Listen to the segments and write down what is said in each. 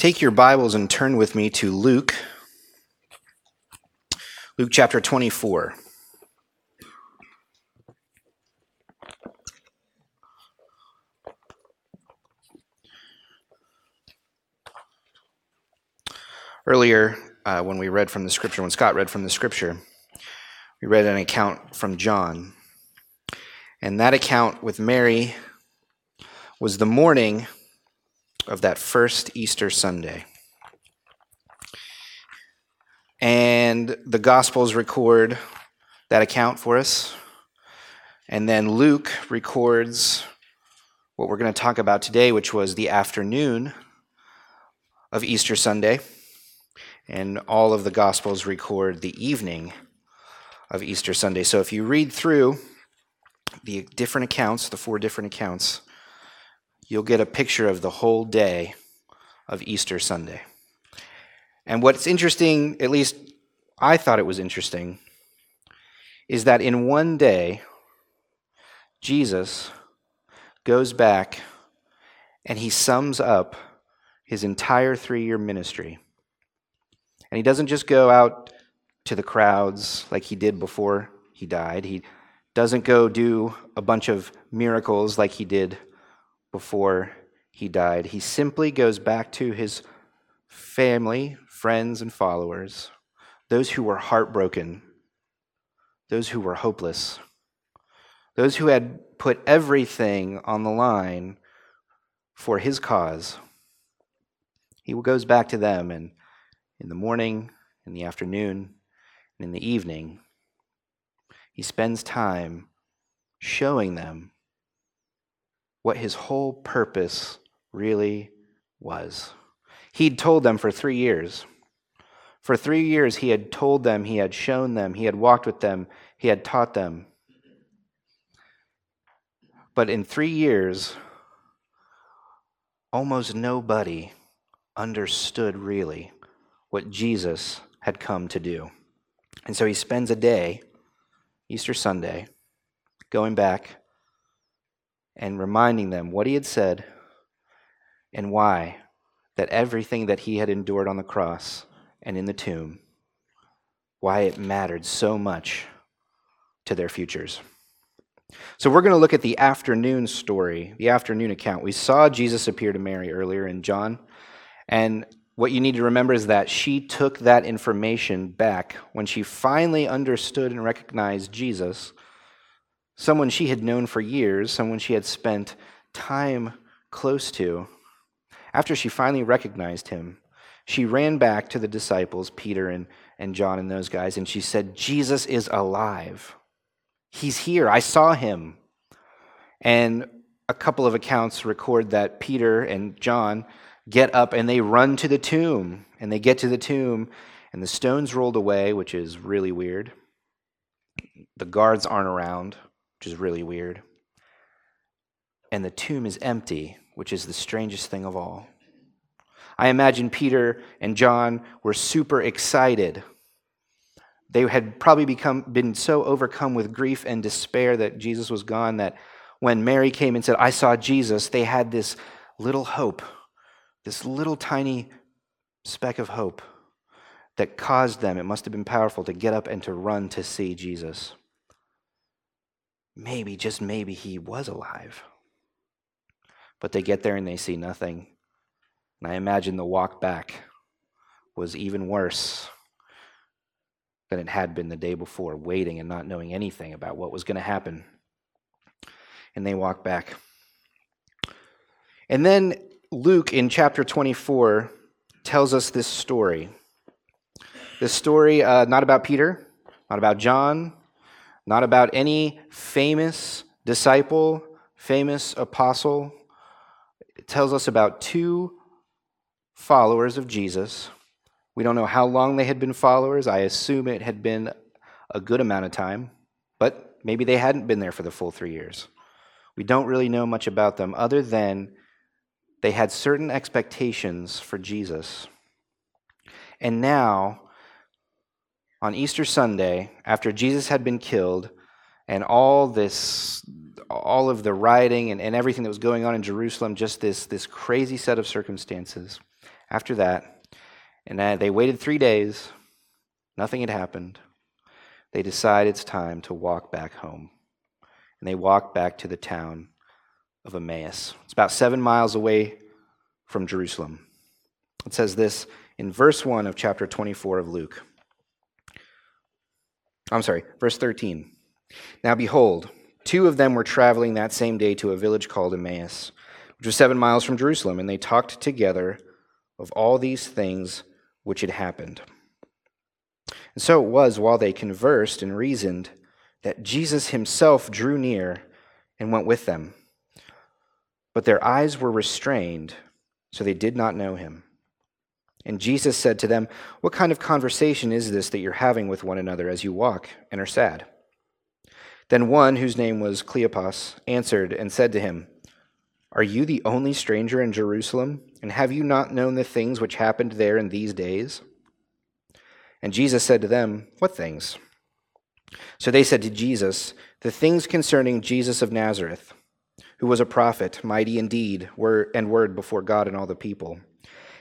Take your Bibles and turn with me to Luke, Luke chapter 24. Earlier, uh, when we read from the scripture, when Scott read from the scripture, we read an account from John. And that account with Mary was the morning of that first Easter Sunday. And the Gospels record that account for us. And then Luke records what we're going to talk about today, which was the afternoon of Easter Sunday. And all of the Gospels record the evening of Easter Sunday. So if you read through the different accounts, the four different accounts, you'll get a picture of the whole day of Easter Sunday. And what's interesting, at least I thought it was interesting, is that in one day, Jesus goes back and he sums up his entire three year ministry. And he doesn't just go out to the crowds like he did before he died. He doesn't go do a bunch of miracles like he did before he died. He simply goes back to his family, friends, and followers, those who were heartbroken, those who were hopeless, those who had put everything on the line for his cause. He goes back to them, and in the morning, in the afternoon, and in the evening, he spends time showing them what his whole purpose really was. He'd told them for three years. For three years, he had told them, he had shown them, he had walked with them, he had taught them. But in three years, almost nobody understood really what Jesus had come to do. And so he spends a day, Easter Sunday, going back and reminding them what he had said and why that everything that he had endured on the cross and in the tomb, why it mattered so much to their futures. So, we're going to look at the afternoon story, the afternoon account. We saw Jesus appear to Mary earlier in John, and what you need to remember is that she took that information back when she finally understood and recognized Jesus someone she had known for years, someone she had spent time close to. After she finally recognized him, she ran back to the disciples, Peter and, and John and those guys, and she said, Jesus is alive. He's here. I saw him. And a couple of accounts record that Peter and John get up and they run to the tomb. And they get to the tomb, and the stone's rolled away, which is really weird. The guards aren't around which is really weird. And the tomb is empty, which is the strangest thing of all. I imagine Peter and John were super excited. They had probably become, been so overcome with grief and despair that Jesus was gone that when Mary came and said, I saw Jesus, they had this little hope, this little tiny speck of hope that caused them, it must have been powerful, to get up and to run to see Jesus maybe, just maybe, he was alive. But they get there and they see nothing. And I imagine the walk back was even worse than it had been the day before, waiting and not knowing anything about what was going to happen. And they walk back. And then Luke in chapter 24 tells us this story. This story, uh, not about Peter, not about John, not about any famous disciple, famous apostle. It tells us about two followers of Jesus. We don't know how long they had been followers. I assume it had been a good amount of time, but maybe they hadn't been there for the full three years. We don't really know much about them other than they had certain expectations for Jesus. And now on Easter Sunday, after Jesus had been killed, and all this, all of the rioting and, and everything that was going on in Jerusalem, just this, this crazy set of circumstances, After that, and they waited three days, nothing had happened. They decide it's time to walk back home. And they walk back to the town of Emmaus. It's about seven miles away from Jerusalem. It says this in verse 1 of chapter 24 of Luke. I'm sorry, verse 13. Now behold, two of them were traveling that same day to a village called Emmaus, which was seven miles from Jerusalem, and they talked together of all these things which had happened. And so it was while they conversed and reasoned that Jesus himself drew near and went with them. But their eyes were restrained, so they did not know him. And Jesus said to them, What kind of conversation is this that you're having with one another as you walk and are sad? Then one, whose name was Cleopas, answered and said to him, Are you the only stranger in Jerusalem? And have you not known the things which happened there in these days? And Jesus said to them, What things? So they said to Jesus, The things concerning Jesus of Nazareth, who was a prophet, mighty indeed, and word before God and all the people,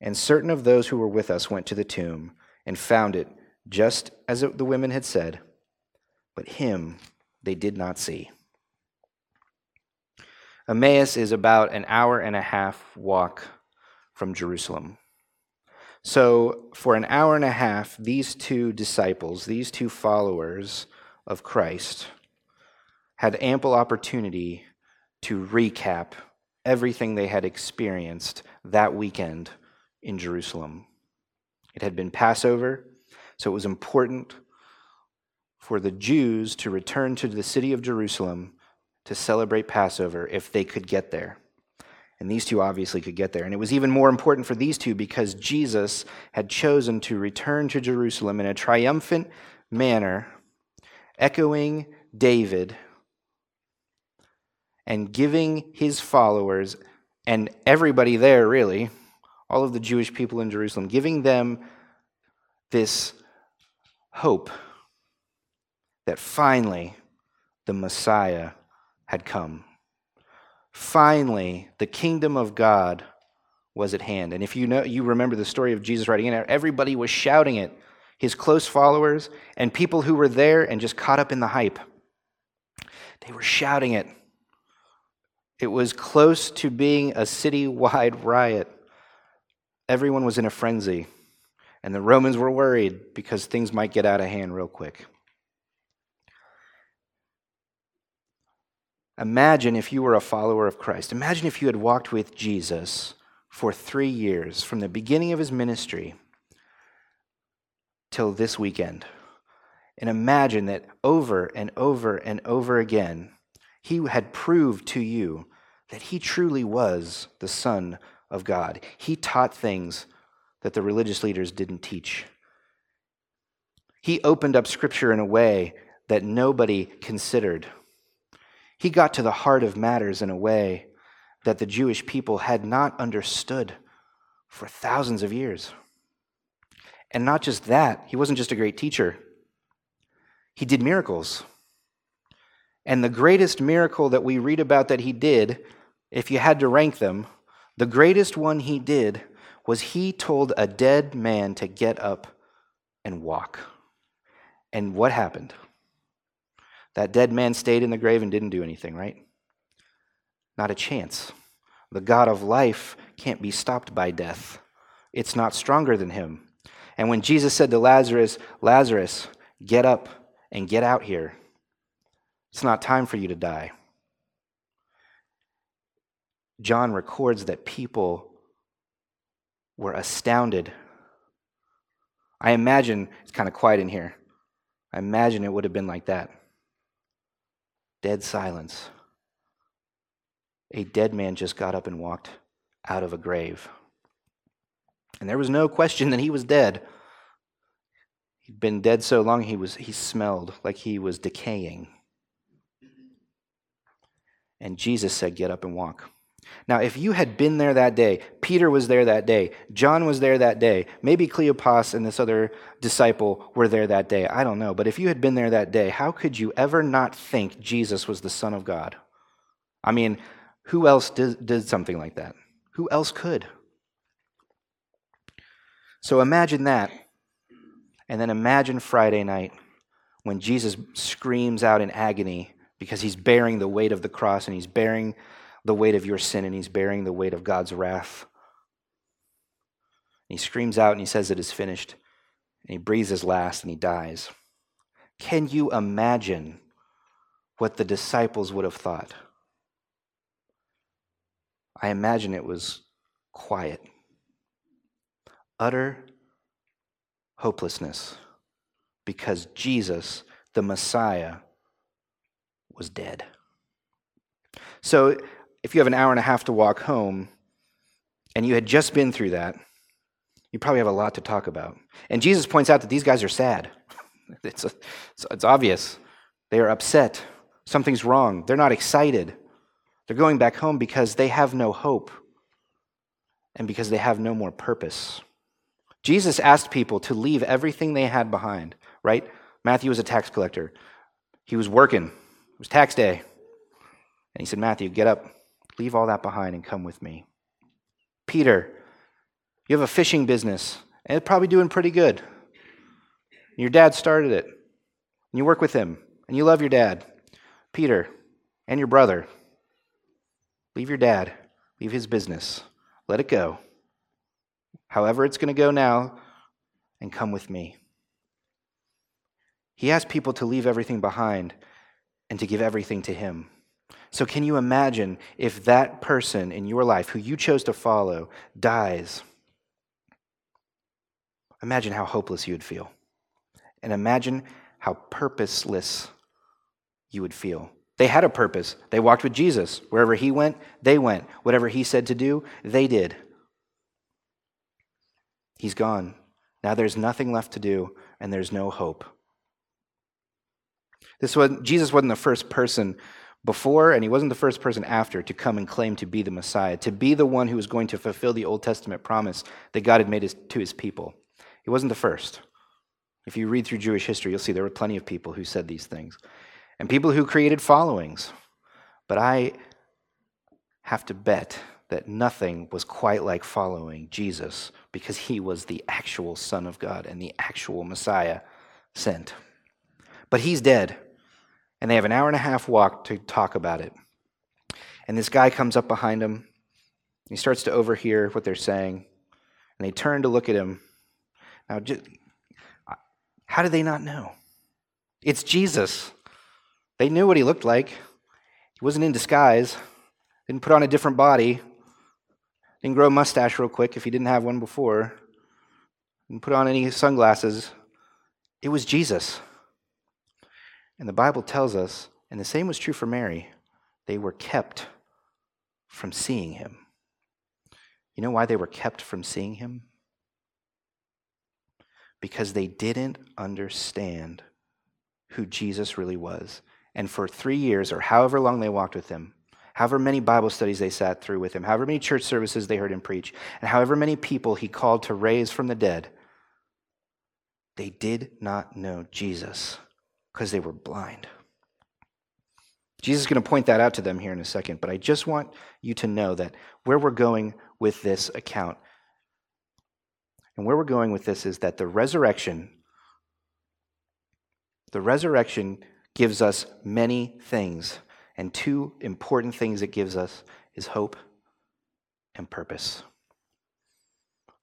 And certain of those who were with us went to the tomb and found it just as the women had said, but him they did not see. Emmaus is about an hour and a half walk from Jerusalem. So, for an hour and a half, these two disciples, these two followers of Christ, had ample opportunity to recap everything they had experienced that weekend in Jerusalem. It had been Passover, so it was important for the Jews to return to the city of Jerusalem to celebrate Passover if they could get there. And these two obviously could get there. And it was even more important for these two because Jesus had chosen to return to Jerusalem in a triumphant manner, echoing David and giving his followers and everybody there, really, all of the Jewish people in Jerusalem, giving them this hope that finally the Messiah had come. Finally, the kingdom of God was at hand. And if you know you remember the story of Jesus riding in, everybody was shouting it. His close followers and people who were there and just caught up in the hype. They were shouting it. It was close to being a citywide riot. Everyone was in a frenzy, and the Romans were worried because things might get out of hand real quick. Imagine if you were a follower of Christ. Imagine if you had walked with Jesus for three years, from the beginning of his ministry till this weekend. And imagine that over and over and over again, he had proved to you that he truly was the Son of God. He taught things that the religious leaders didn't teach. He opened up Scripture in a way that nobody considered. He got to the heart of matters in a way that the Jewish people had not understood for thousands of years. And not just that, he wasn't just a great teacher, he did miracles. And the greatest miracle that we read about that he did, if you had to rank them, the greatest one he did was he told a dead man to get up and walk. And what happened? That dead man stayed in the grave and didn't do anything, right? Not a chance. The God of life can't be stopped by death, it's not stronger than him. And when Jesus said to Lazarus, Lazarus, get up and get out here, it's not time for you to die. John records that people were astounded. I imagine, it's kind of quiet in here. I imagine it would have been like that dead silence. A dead man just got up and walked out of a grave. And there was no question that he was dead. He'd been dead so long he was he smelled like he was decaying. And Jesus said, "Get up and walk." Now, if you had been there that day, Peter was there that day, John was there that day, maybe Cleopas and this other disciple were there that day. I don't know. But if you had been there that day, how could you ever not think Jesus was the Son of God? I mean, who else did, did something like that? Who else could? So imagine that. And then imagine Friday night when Jesus screams out in agony because he's bearing the weight of the cross and he's bearing the weight of your sin and he's bearing the weight of God's wrath. And he screams out and he says it is finished. And he breathes his last and he dies. Can you imagine what the disciples would have thought? I imagine it was quiet, utter hopelessness, because Jesus, the Messiah, was dead. So if you have an hour and a half to walk home and you had just been through that, you probably have a lot to talk about. And Jesus points out that these guys are sad. It's, a, it's, it's obvious. They are upset. Something's wrong. They're not excited. They're going back home because they have no hope and because they have no more purpose. Jesus asked people to leave everything they had behind, right? Matthew was a tax collector. He was working. It was tax day. And he said, Matthew, get up, Leave all that behind and come with me. Peter, you have a fishing business, and it's probably doing pretty good. Your dad started it, and you work with him, and you love your dad. Peter, and your brother, leave your dad, leave his business, let it go. However, it's going to go now, and come with me. He asked people to leave everything behind and to give everything to him. So, can you imagine if that person in your life who you chose to follow dies? Imagine how hopeless you would feel. And imagine how purposeless you would feel. They had a purpose. They walked with Jesus. Wherever he went, they went. Whatever he said to do, they did. He's gone. Now there's nothing left to do, and there's no hope. This was, Jesus wasn't the first person before, and he wasn't the first person after to come and claim to be the Messiah, to be the one who was going to fulfill the Old Testament promise that God had made his, to his people. He wasn't the first. If you read through Jewish history, you'll see there were plenty of people who said these things, and people who created followings. But I have to bet that nothing was quite like following Jesus because he was the actual Son of God and the actual Messiah sent. But he's dead and they have an hour and a half walk to talk about it. And this guy comes up behind him. He starts to overhear what they're saying, and they turn to look at him. Now, just, how did they not know? It's Jesus. They knew what he looked like. He wasn't in disguise, didn't put on a different body, didn't grow a mustache real quick if he didn't have one before, didn't put on any sunglasses. It was Jesus. And the Bible tells us, and the same was true for Mary, they were kept from seeing him. You know why they were kept from seeing him? Because they didn't understand who Jesus really was. And for three years, or however long they walked with him, however many Bible studies they sat through with him, however many church services they heard him preach, and however many people he called to raise from the dead, they did not know Jesus because they were blind. Jesus is going to point that out to them here in a second, but I just want you to know that where we're going with this account, and where we're going with this is that the resurrection, the resurrection gives us many things, and two important things it gives us is hope and purpose.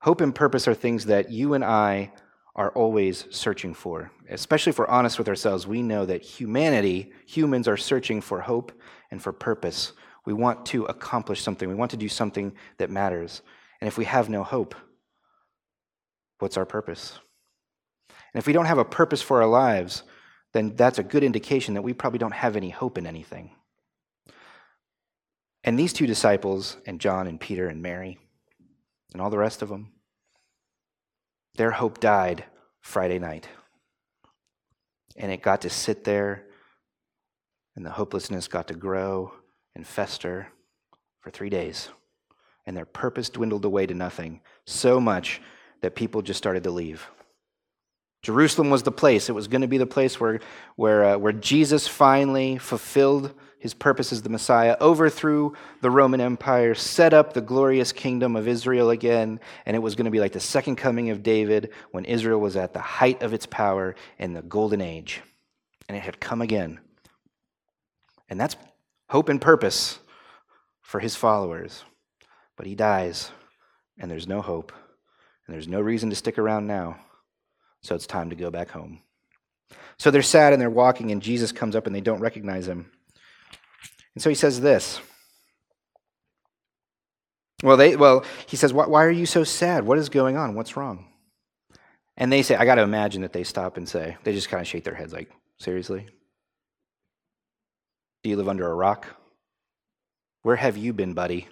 Hope and purpose are things that you and I are always searching for. Especially if we're honest with ourselves, we know that humanity, humans, are searching for hope and for purpose. We want to accomplish something, we want to do something that matters. And if we have no hope, what's our purpose? And if we don't have a purpose for our lives, then that's a good indication that we probably don't have any hope in anything. And these two disciples, and John and Peter and Mary, and all the rest of them, Their hope died Friday night. And it got to sit there, and the hopelessness got to grow and fester for three days. And their purpose dwindled away to nothing, so much that people just started to leave. Jerusalem was the place. It was going to be the place where, where, uh, where Jesus finally fulfilled his purpose as the Messiah, overthrew the Roman Empire, set up the glorious kingdom of Israel again, and it was going to be like the second coming of David when Israel was at the height of its power in the golden age. And it had come again. And that's hope and purpose for his followers. But he dies, and there's no hope, and there's no reason to stick around now. So it's time to go back home. So they're sad and they're walking, and Jesus comes up and they don't recognize him. And so he says this. Well, they, well he says, why, why are you so sad? What is going on? What's wrong? And they say, I got to imagine that they stop and say, they just kind of shake their heads like, seriously? Do you live under a rock? Where have you been, buddy?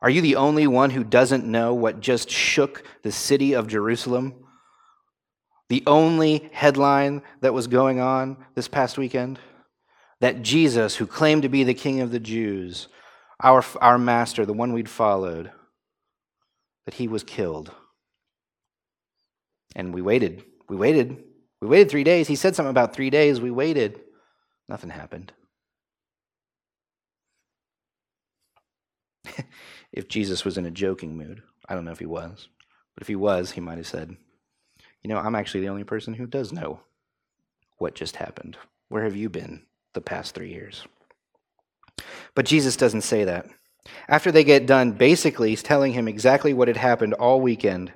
Are you the only one who doesn't know what just shook the city of Jerusalem? The only headline that was going on this past weekend? That Jesus, who claimed to be the King of the Jews, our, our master, the one we'd followed, that he was killed. And we waited. We waited. We waited three days. He said something about three days. We waited. Nothing happened. if Jesus was in a joking mood, I don't know if he was, but if he was, he might have said, You know, I'm actually the only person who does know what just happened. Where have you been? The past three years. But Jesus doesn't say that. After they get done, basically, he's telling him exactly what had happened all weekend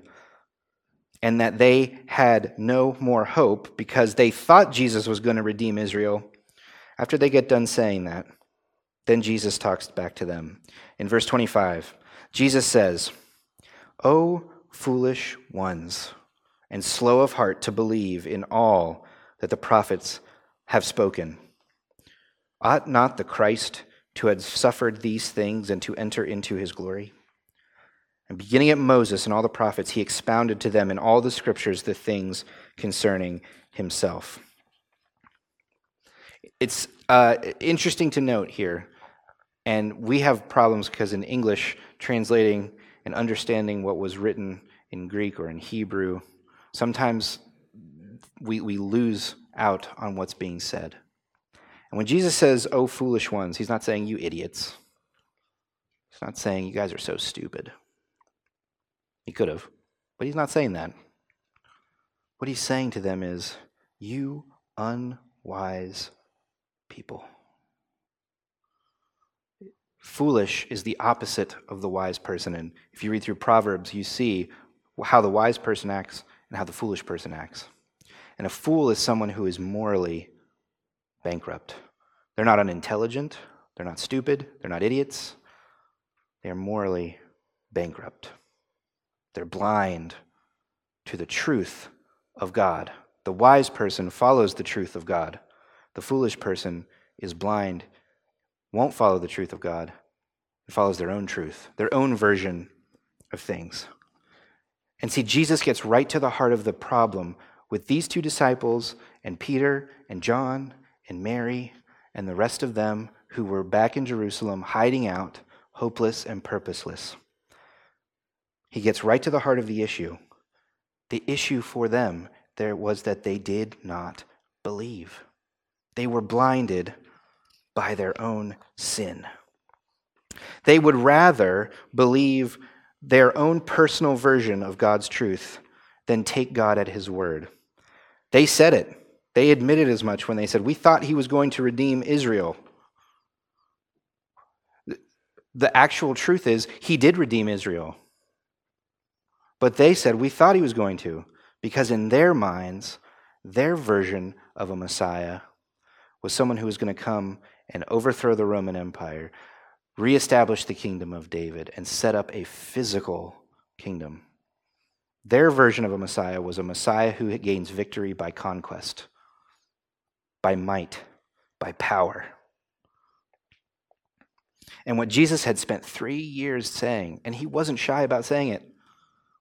and that they had no more hope because they thought Jesus was going to redeem Israel. After they get done saying that, then Jesus talks back to them. In verse 25, Jesus says, O foolish ones, and slow of heart to believe in all that the prophets have spoken. Ought not the Christ to have suffered these things and to enter into his glory? And beginning at Moses and all the prophets, he expounded to them in all the scriptures the things concerning himself. It's uh, interesting to note here, and we have problems because in English, translating and understanding what was written in Greek or in Hebrew, sometimes we, we lose out on what's being said. And when Jesus says, Oh, foolish ones, he's not saying, You idiots. He's not saying, You guys are so stupid. He could have, but he's not saying that. What he's saying to them is, You unwise people. Foolish is the opposite of the wise person. And if you read through Proverbs, you see how the wise person acts and how the foolish person acts. And a fool is someone who is morally bankrupt. They're not unintelligent, they're not stupid, they're not idiots. They're morally bankrupt. They're blind to the truth of God. The wise person follows the truth of God. The foolish person is blind, won't follow the truth of God, and follows their own truth, their own version of things. And see, Jesus gets right to the heart of the problem with these two disciples and Peter and John and Mary and the rest of them who were back in Jerusalem hiding out, hopeless and purposeless. He gets right to the heart of the issue. The issue for them there was that they did not believe. They were blinded by their own sin. They would rather believe their own personal version of God's truth than take God at his word. They said it. They admitted as much when they said, We thought he was going to redeem Israel. The actual truth is, he did redeem Israel. But they said, We thought he was going to, because in their minds, their version of a Messiah was someone who was going to come and overthrow the Roman Empire, reestablish the kingdom of David, and set up a physical kingdom. Their version of a Messiah was a Messiah who gains victory by conquest by might, by power. And what Jesus had spent three years saying, and he wasn't shy about saying it,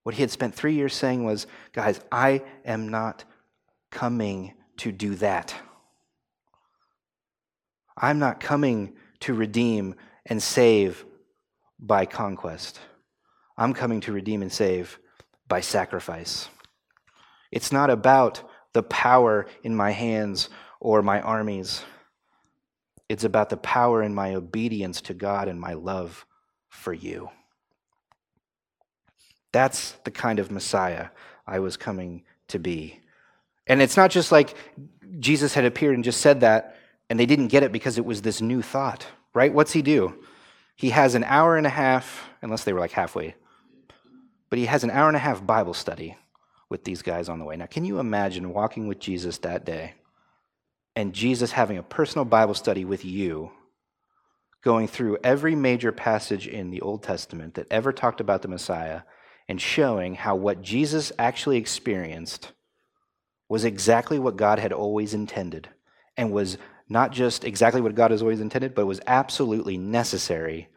What he had spent three years saying was, guys, I am not coming to do that. I'm not coming to redeem and save by conquest. I'm coming to redeem and save by sacrifice. It's not about the power in my hands or my armies. It's about the power in my obedience to God and my love for you. That's the kind of Messiah I was coming to be. And it's not just like Jesus had appeared and just said that, and they didn't get it because it was this new thought, right? What's he do? He has an hour and a half, unless they were like halfway, but he has an hour and a half Bible study with these guys on the way. Now, can you imagine walking with Jesus that day and Jesus having a personal Bible study with you, going through every major passage in the Old Testament that ever talked about the Messiah and showing how what Jesus actually experienced was exactly what God had always intended and was not just exactly what God has always intended, but was absolutely necessary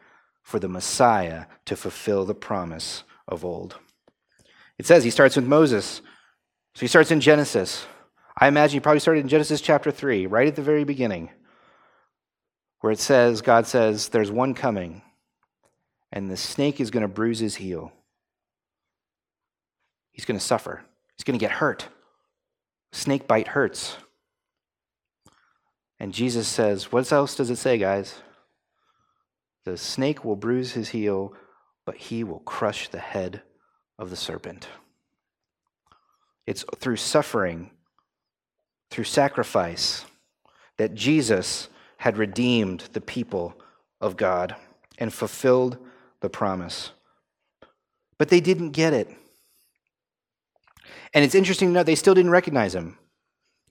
for the Messiah to fulfill the promise of old. It says he starts with Moses. So he starts in Genesis. I imagine he probably started in Genesis chapter 3, right at the very beginning, where it says, God says, There's one coming, and the snake is going to bruise his heel. He's going to suffer, he's going to get hurt. Snake bite hurts. And Jesus says, What else does it say, guys? The snake will bruise his heel, but he will crush the head of the serpent. It's through suffering, through sacrifice, that Jesus had redeemed the people of God and fulfilled the promise. But they didn't get it. And it's interesting to note they still didn't recognize him.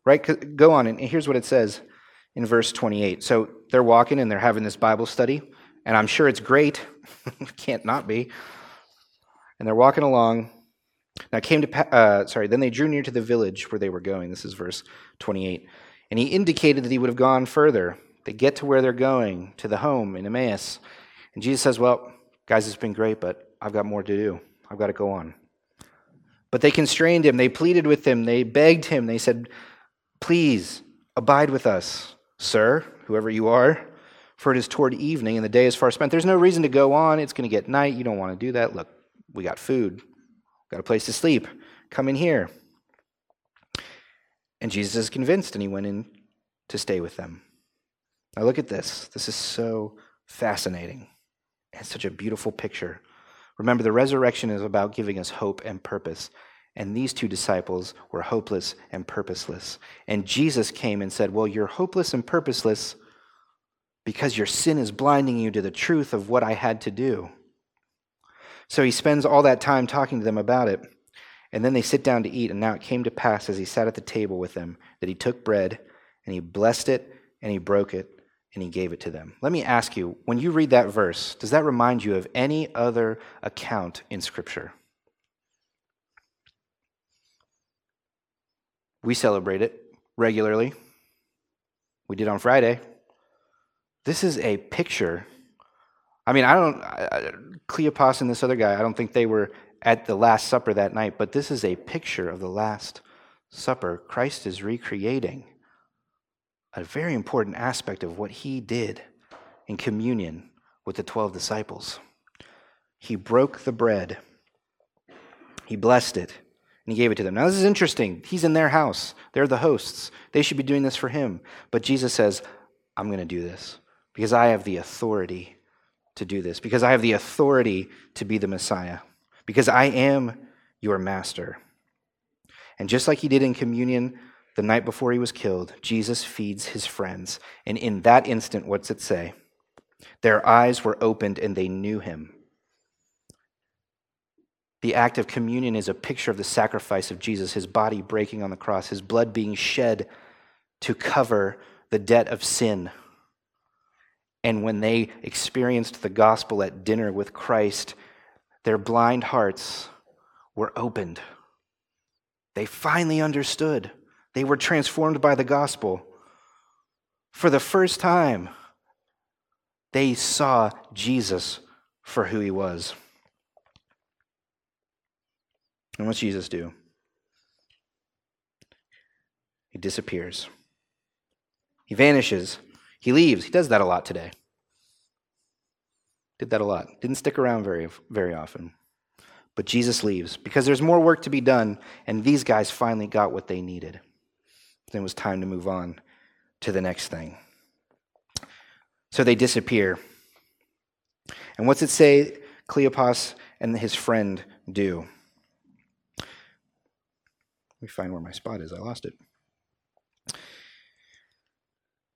Right? Go on, and here's what it says in verse 28. So they're walking and they're having this Bible study, and I'm sure it's great. Can't not be. And they're walking along. Now came to uh, sorry. Then they drew near to the village where they were going. This is verse 28. And he indicated that he would have gone further. They get to where they're going, to the home in Emmaus. And Jesus says, Well, guys, it's been great, but I've got more to do. I've got to go on. But they constrained him. They pleaded with him. They begged him. They said, Please abide with us Sir, whoever you are, for it is toward evening and the day is far spent. There's no reason to go on. It's going to get night. You don't want to do that. Look, we got food, got a place to sleep. Come in here. And Jesus is convinced and he went in to stay with them. Now, look at this. This is so fascinating. It's such a beautiful picture. Remember, the resurrection is about giving us hope and purpose. And these two disciples were hopeless and purposeless. And Jesus came and said, Well, you're hopeless and purposeless because your sin is blinding you to the truth of what I had to do. So he spends all that time talking to them about it. And then they sit down to eat. And now it came to pass as he sat at the table with them that he took bread and he blessed it and he broke it and he gave it to them. Let me ask you when you read that verse, does that remind you of any other account in Scripture? We celebrate it regularly. We did on Friday. This is a picture. I mean, I don't, I, Cleopas and this other guy, I don't think they were at the Last Supper that night, but this is a picture of the Last Supper. Christ is recreating a very important aspect of what he did in communion with the 12 disciples. He broke the bread, he blessed it, and he gave it to them. Now, this is interesting. He's in their house, they're the hosts. They should be doing this for him. But Jesus says, I'm going to do this because I have the authority to do this, because I have the authority to be the Messiah, because I am your master. And just like he did in communion the night before he was killed, Jesus feeds his friends. And in that instant, what's it say? Their eyes were opened and they knew him. The act of communion is a picture of the sacrifice of Jesus, his body breaking on the cross, his blood being shed to cover the debt of sin. And when they experienced the gospel at dinner with Christ, their blind hearts were opened. They finally understood. They were transformed by the gospel. For the first time, they saw Jesus for who he was. And what's Jesus do? He disappears. He vanishes. He leaves. He does that a lot today. Did that a lot. Didn't stick around very, very often. But Jesus leaves because there's more work to be done, and these guys finally got what they needed. Then it was time to move on to the next thing. So they disappear. And what's it say Cleopas and his friend do? Let me find where my spot is. I lost it.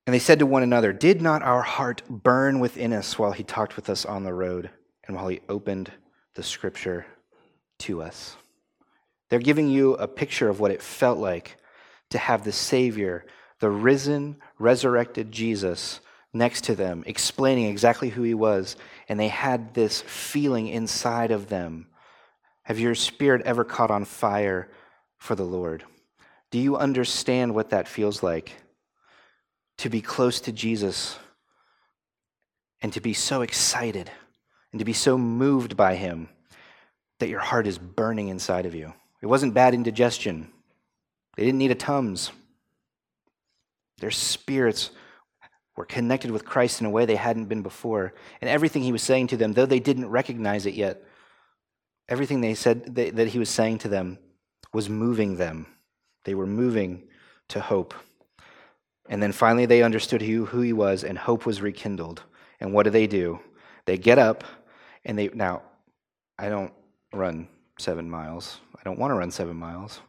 And they said to one another, Did not our heart burn within us while he talked with us on the road and while he opened the scripture to us? They're giving you a picture of what it felt like to have the Savior, the risen, resurrected Jesus, next to them, explaining exactly who he was. And they had this feeling inside of them. Have your spirit ever caught on fire for the Lord? Do you understand what that feels like? To be close to Jesus and to be so excited and to be so moved by him that your heart is burning inside of you. It wasn't bad indigestion. They didn't need a Tums. Their spirits were connected with Christ in a way they hadn't been before. And everything he was saying to them, though they didn't recognize it yet, everything they said that he was saying to them was moving them. They were moving to hope. And then finally they understood who, who he was, and hope was rekindled. And what do they do? They get up and they. Now, I don't run seven miles. I don't want to run seven miles.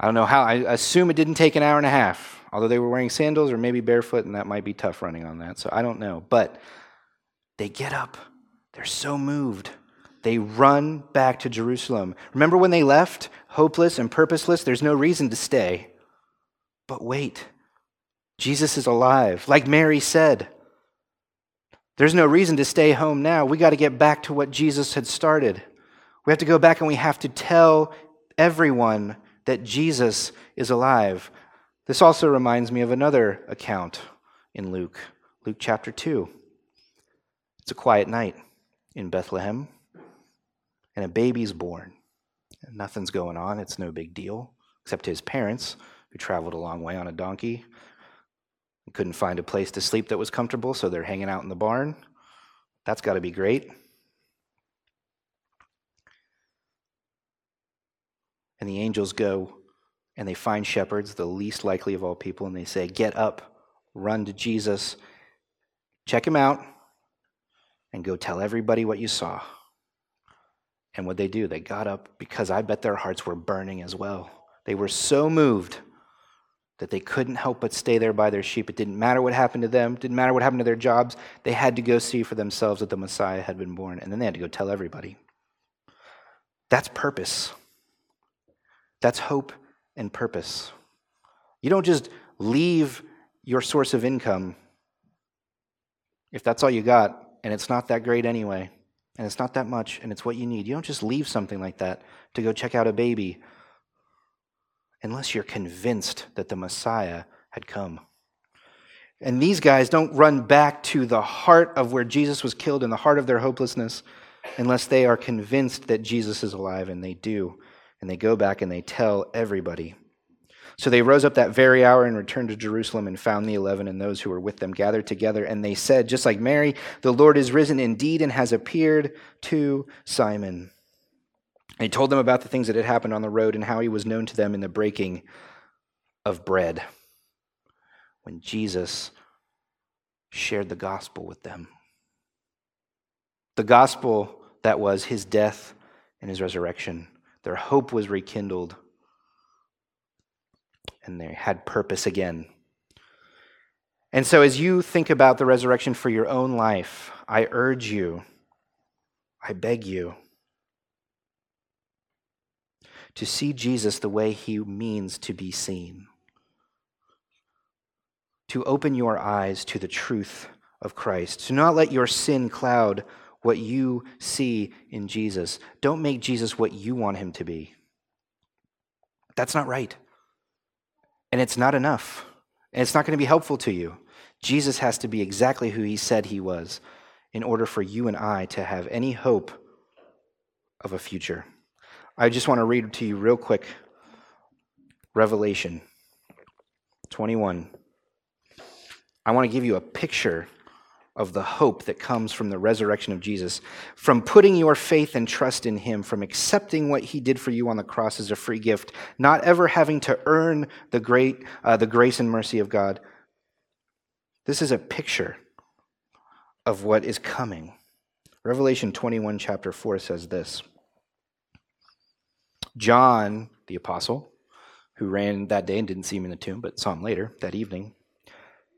I don't know how. I assume it didn't take an hour and a half, although they were wearing sandals or maybe barefoot, and that might be tough running on that. So I don't know. But they get up. They're so moved. They run back to Jerusalem. Remember when they left, hopeless and purposeless? There's no reason to stay. But wait, Jesus is alive. Like Mary said, there's no reason to stay home now. We got to get back to what Jesus had started. We have to go back and we have to tell everyone that Jesus is alive. This also reminds me of another account in Luke, Luke chapter 2. It's a quiet night in Bethlehem, and a baby's born. nothing's going on, it's no big deal, except his parents, who traveled a long way on a donkey, couldn't find a place to sleep that was comfortable, so they're hanging out in the barn. That's got to be great. And the angels go and they find shepherds, the least likely of all people, and they say, Get up, run to Jesus, check him out, and go tell everybody what you saw. And what they do, they got up because I bet their hearts were burning as well. They were so moved that they couldn't help but stay there by their sheep. It didn't matter what happened to them, didn't matter what happened to their jobs. They had to go see for themselves that the Messiah had been born, and then they had to go tell everybody. That's purpose. That's hope and purpose. You don't just leave your source of income if that's all you got, and it's not that great anyway, and it's not that much, and it's what you need. You don't just leave something like that to go check out a baby unless you're convinced that the Messiah had come. And these guys don't run back to the heart of where Jesus was killed, in the heart of their hopelessness, unless they are convinced that Jesus is alive, and they do. And they go back and they tell everybody. So they rose up that very hour and returned to Jerusalem and found the eleven and those who were with them gathered together. And they said, just like Mary, the Lord is risen indeed and has appeared to Simon. He told them about the things that had happened on the road and how he was known to them in the breaking of bread when Jesus shared the gospel with them. The gospel that was his death and his resurrection. Their hope was rekindled and they had purpose again. And so, as you think about the resurrection for your own life, I urge you, I beg you, to see Jesus the way he means to be seen, to open your eyes to the truth of Christ, to not let your sin cloud what you see in Jesus. Don't make Jesus what you want him to be. That's not right. And it's not enough. And it's not going to be helpful to you. Jesus has to be exactly who he said he was in order for you and I to have any hope of a future. I just want to read to you real quick Revelation 21. I want to give you a picture of the hope that comes from the resurrection of Jesus, from putting your faith and trust in Him, from accepting what He did for you on the cross as a free gift, not ever having to earn the great, uh, the grace and mercy of God. This is a picture of what is coming. Revelation 21, chapter 4 says this John, the apostle, who ran that day and didn't see him in the tomb, but saw him later that evening,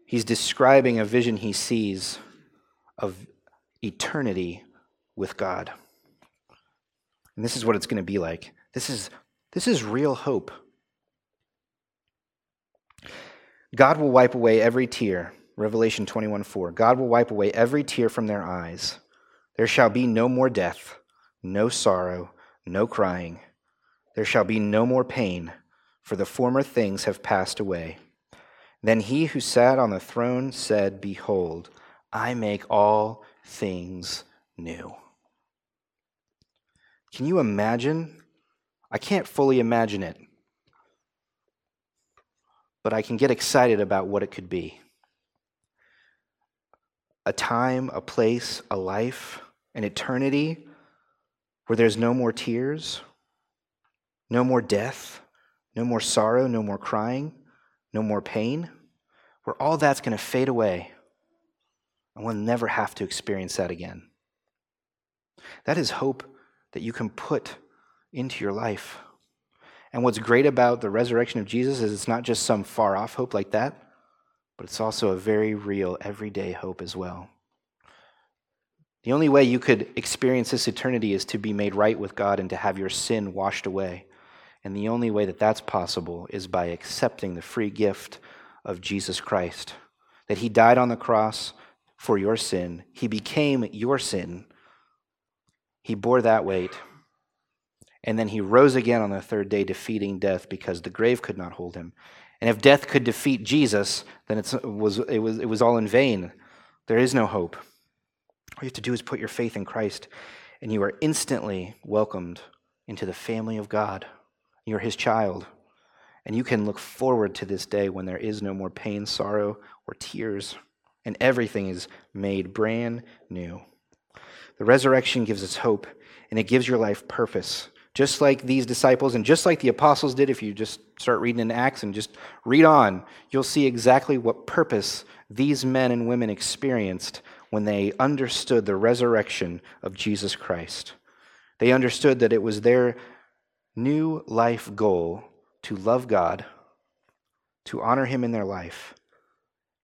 he's describing a vision he sees of eternity with God. And this is what it's going to be like. This is, this is real hope. God will wipe away every tear. Revelation 21 4. God will wipe away every tear from their eyes. There shall be no more death, no sorrow, no crying. There shall be no more pain, for the former things have passed away. Then he who sat on the throne said, Behold, I make all things new. Can you imagine? I can't fully imagine it, but I can get excited about what it could be. A time, a place, a life, an eternity where there's no more tears, no more death, no more sorrow, no more crying, no more pain, where all that's going to fade away and we'll never have to experience that again. That is hope that you can put into your life. And what's great about the resurrection of Jesus is it's not just some far off hope like that, but it's also a very real, everyday hope as well. The only way you could experience this eternity is to be made right with God and to have your sin washed away. And the only way that that's possible is by accepting the free gift of Jesus Christ. That he died on the cross for your sin. He became your sin. He bore that weight. And then he rose again on the third day, defeating death because the grave could not hold him. And if death could defeat Jesus, then it was, it, was, it was all in vain. There is no hope. All you have to do is put your faith in Christ, and you are instantly welcomed into the family of God. You're his child. And you can look forward to this day when there is no more pain, sorrow, or tears and everything is made brand new. The resurrection gives us hope, and it gives your life purpose. Just like these disciples, and just like the apostles did, if you just start reading in Acts and just read on, you'll see exactly what purpose these men and women experienced when they understood the resurrection of Jesus Christ. They understood that it was their new life goal to love God, to honor Him in their life,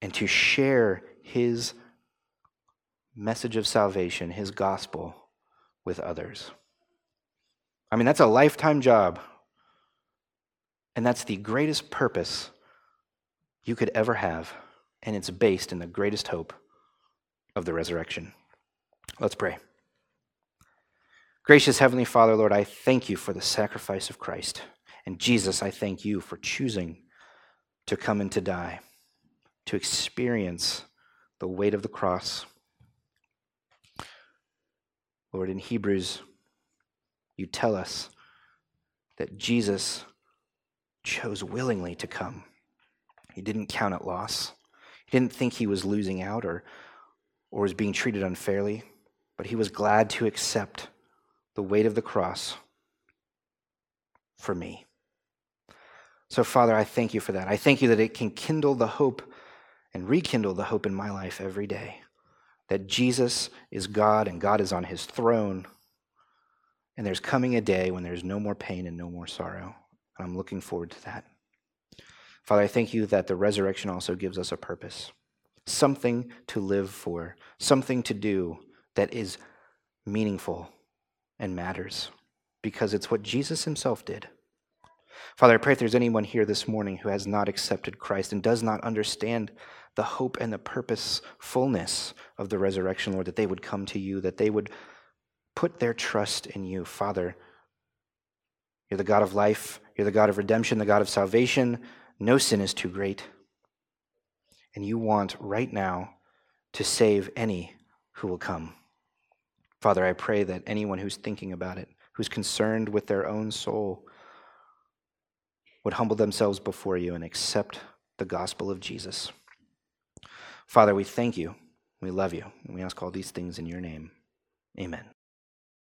and to share his message of salvation, his gospel, with others. I mean, that's a lifetime job. And that's the greatest purpose you could ever have. And it's based in the greatest hope of the resurrection. Let's pray. Gracious Heavenly Father, Lord, I thank you for the sacrifice of Christ. And Jesus, I thank you for choosing to come and to die, to experience the weight of the cross. Lord, in Hebrews, you tell us that Jesus chose willingly to come. He didn't count it loss. He didn't think he was losing out or, or was being treated unfairly, but he was glad to accept the weight of the cross for me. So, Father, I thank you for that. I thank you that it can kindle the hope and rekindle the hope in my life every day that Jesus is God and God is on his throne. And there's coming a day when there's no more pain and no more sorrow. And I'm looking forward to that. Father, I thank you that the resurrection also gives us a purpose, something to live for, something to do that is meaningful and matters because it's what Jesus himself did. Father, I pray if there's anyone here this morning who has not accepted Christ and does not understand the hope and the purposefulness of the resurrection, Lord, that they would come to you, that they would put their trust in you. Father, you're the God of life, you're the God of redemption, the God of salvation. No sin is too great. And you want right now to save any who will come. Father, I pray that anyone who's thinking about it, who's concerned with their own soul would humble themselves before you and accept the gospel of Jesus. Father, we thank you. We love you. And we ask all these things in your name. Amen.